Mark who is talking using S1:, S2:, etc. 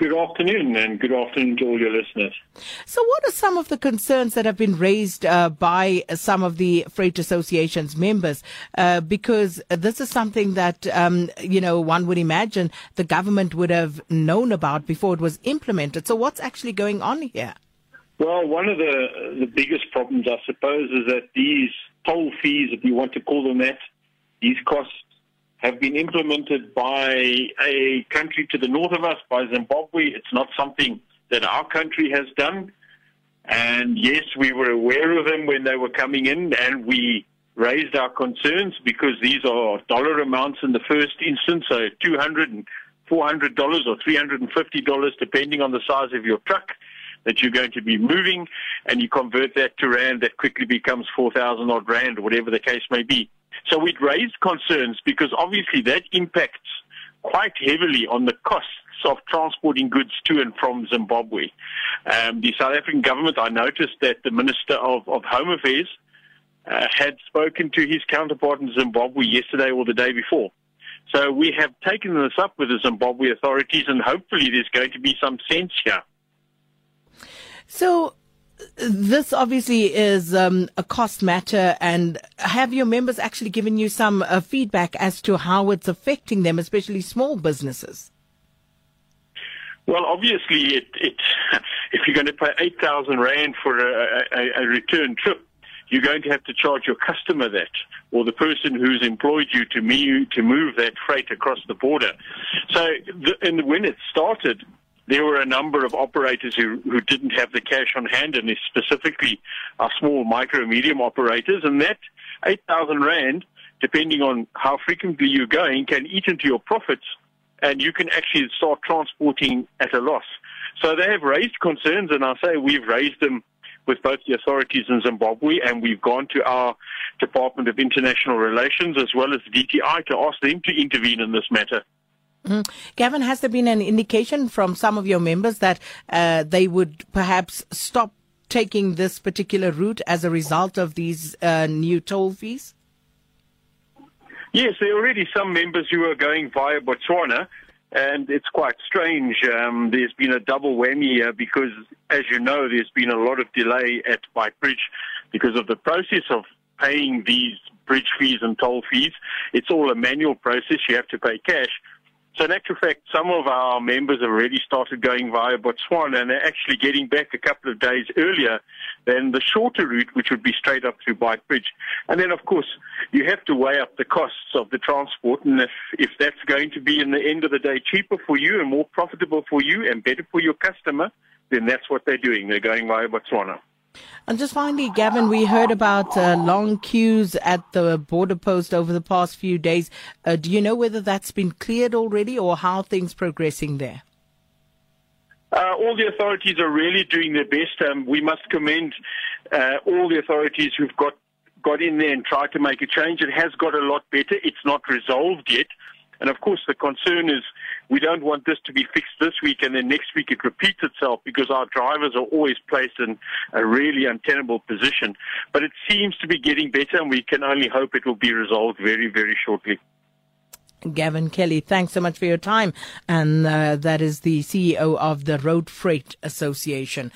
S1: Good afternoon, and good afternoon to all your listeners.
S2: So, what are some of the concerns that have been raised uh, by some of the Freight Association's members? Uh, because this is something that, um, you know, one would imagine the government would have known about before it was implemented. So, what's actually going on here?
S1: Well, one of the, the biggest problems, I suppose, is that these toll fees, if you want to call them that, these costs have been implemented by a country to the north of us, by Zimbabwe. It's not something that our country has done. And yes, we were aware of them when they were coming in, and we raised our concerns because these are dollar amounts in the first instance, so 200 and $400 or $350, depending on the size of your truck that you're going to be moving, and you convert that to rand, that quickly becomes 4,000 odd rand, or whatever the case may be. So we'd raised concerns because obviously that impacts quite heavily on the costs of transporting goods to and from Zimbabwe. Um, the South African government, I noticed that the Minister of, of Home Affairs uh, had spoken to his counterpart in Zimbabwe yesterday or the day before. So we have taken this up with the Zimbabwe authorities, and hopefully there's going to be some sense here.
S2: So this obviously is um, a cost matter, and have your members actually given you some uh, feedback as to how it's affecting them, especially small businesses?
S1: Well, obviously, it, it if you're going to pay eight thousand rand for a, a, a return trip, you're going to have to charge your customer that, or the person who's employed you to me to move that freight across the border. So, the, and when it started, there were a number of operators who, who didn't have the cash on hand, and specifically our small, micro, medium operators. And that 8,000 Rand, depending on how frequently you're going, can eat into your profits, and you can actually start transporting at a loss. So they have raised concerns, and I say we've raised them with both the authorities in Zimbabwe, and we've gone to our Department of International Relations as well as the DTI to ask them to intervene in this matter.
S2: Mm. Gavin, has there been an indication from some of your members that uh, they would perhaps stop taking this particular route as a result of these uh, new toll fees?
S1: Yes, there are already some members who are going via Botswana, and it's quite strange. Um, there's been a double whammy here because, as you know, there's been a lot of delay at Beitbridge because of the process of paying these bridge fees and toll fees. It's all a manual process. You have to pay cash. So in actual fact, some of our members have already started going via Botswana and they're actually getting back a couple of days earlier than the shorter route, which would be straight up through Bridge. And then, of course, you have to weigh up the costs of the transport. And if, if that's going to be, in the end of the day, cheaper for you and more profitable for you and better for your customer, then that's what they're doing. They're going via Botswana.
S2: And just finally, Gavin, we heard about uh, long queues at the border post over the past few days. Uh, do you know whether that's been cleared already or how things progressing there?
S1: Uh, all the authorities are really doing their best. Um, we must commend uh, all the authorities who've got got in there and tried to make a change. It has got a lot better. It's not resolved yet. And of course, the concern is we don't want this to be fixed this week and then next week it repeats itself because our drivers are always placed in a really untenable position. But it seems to be getting better and we can only hope it will be resolved very, very shortly.
S2: Gavin Kelly, thanks so much for your time. And uh, that is the CEO of the Road Freight Association.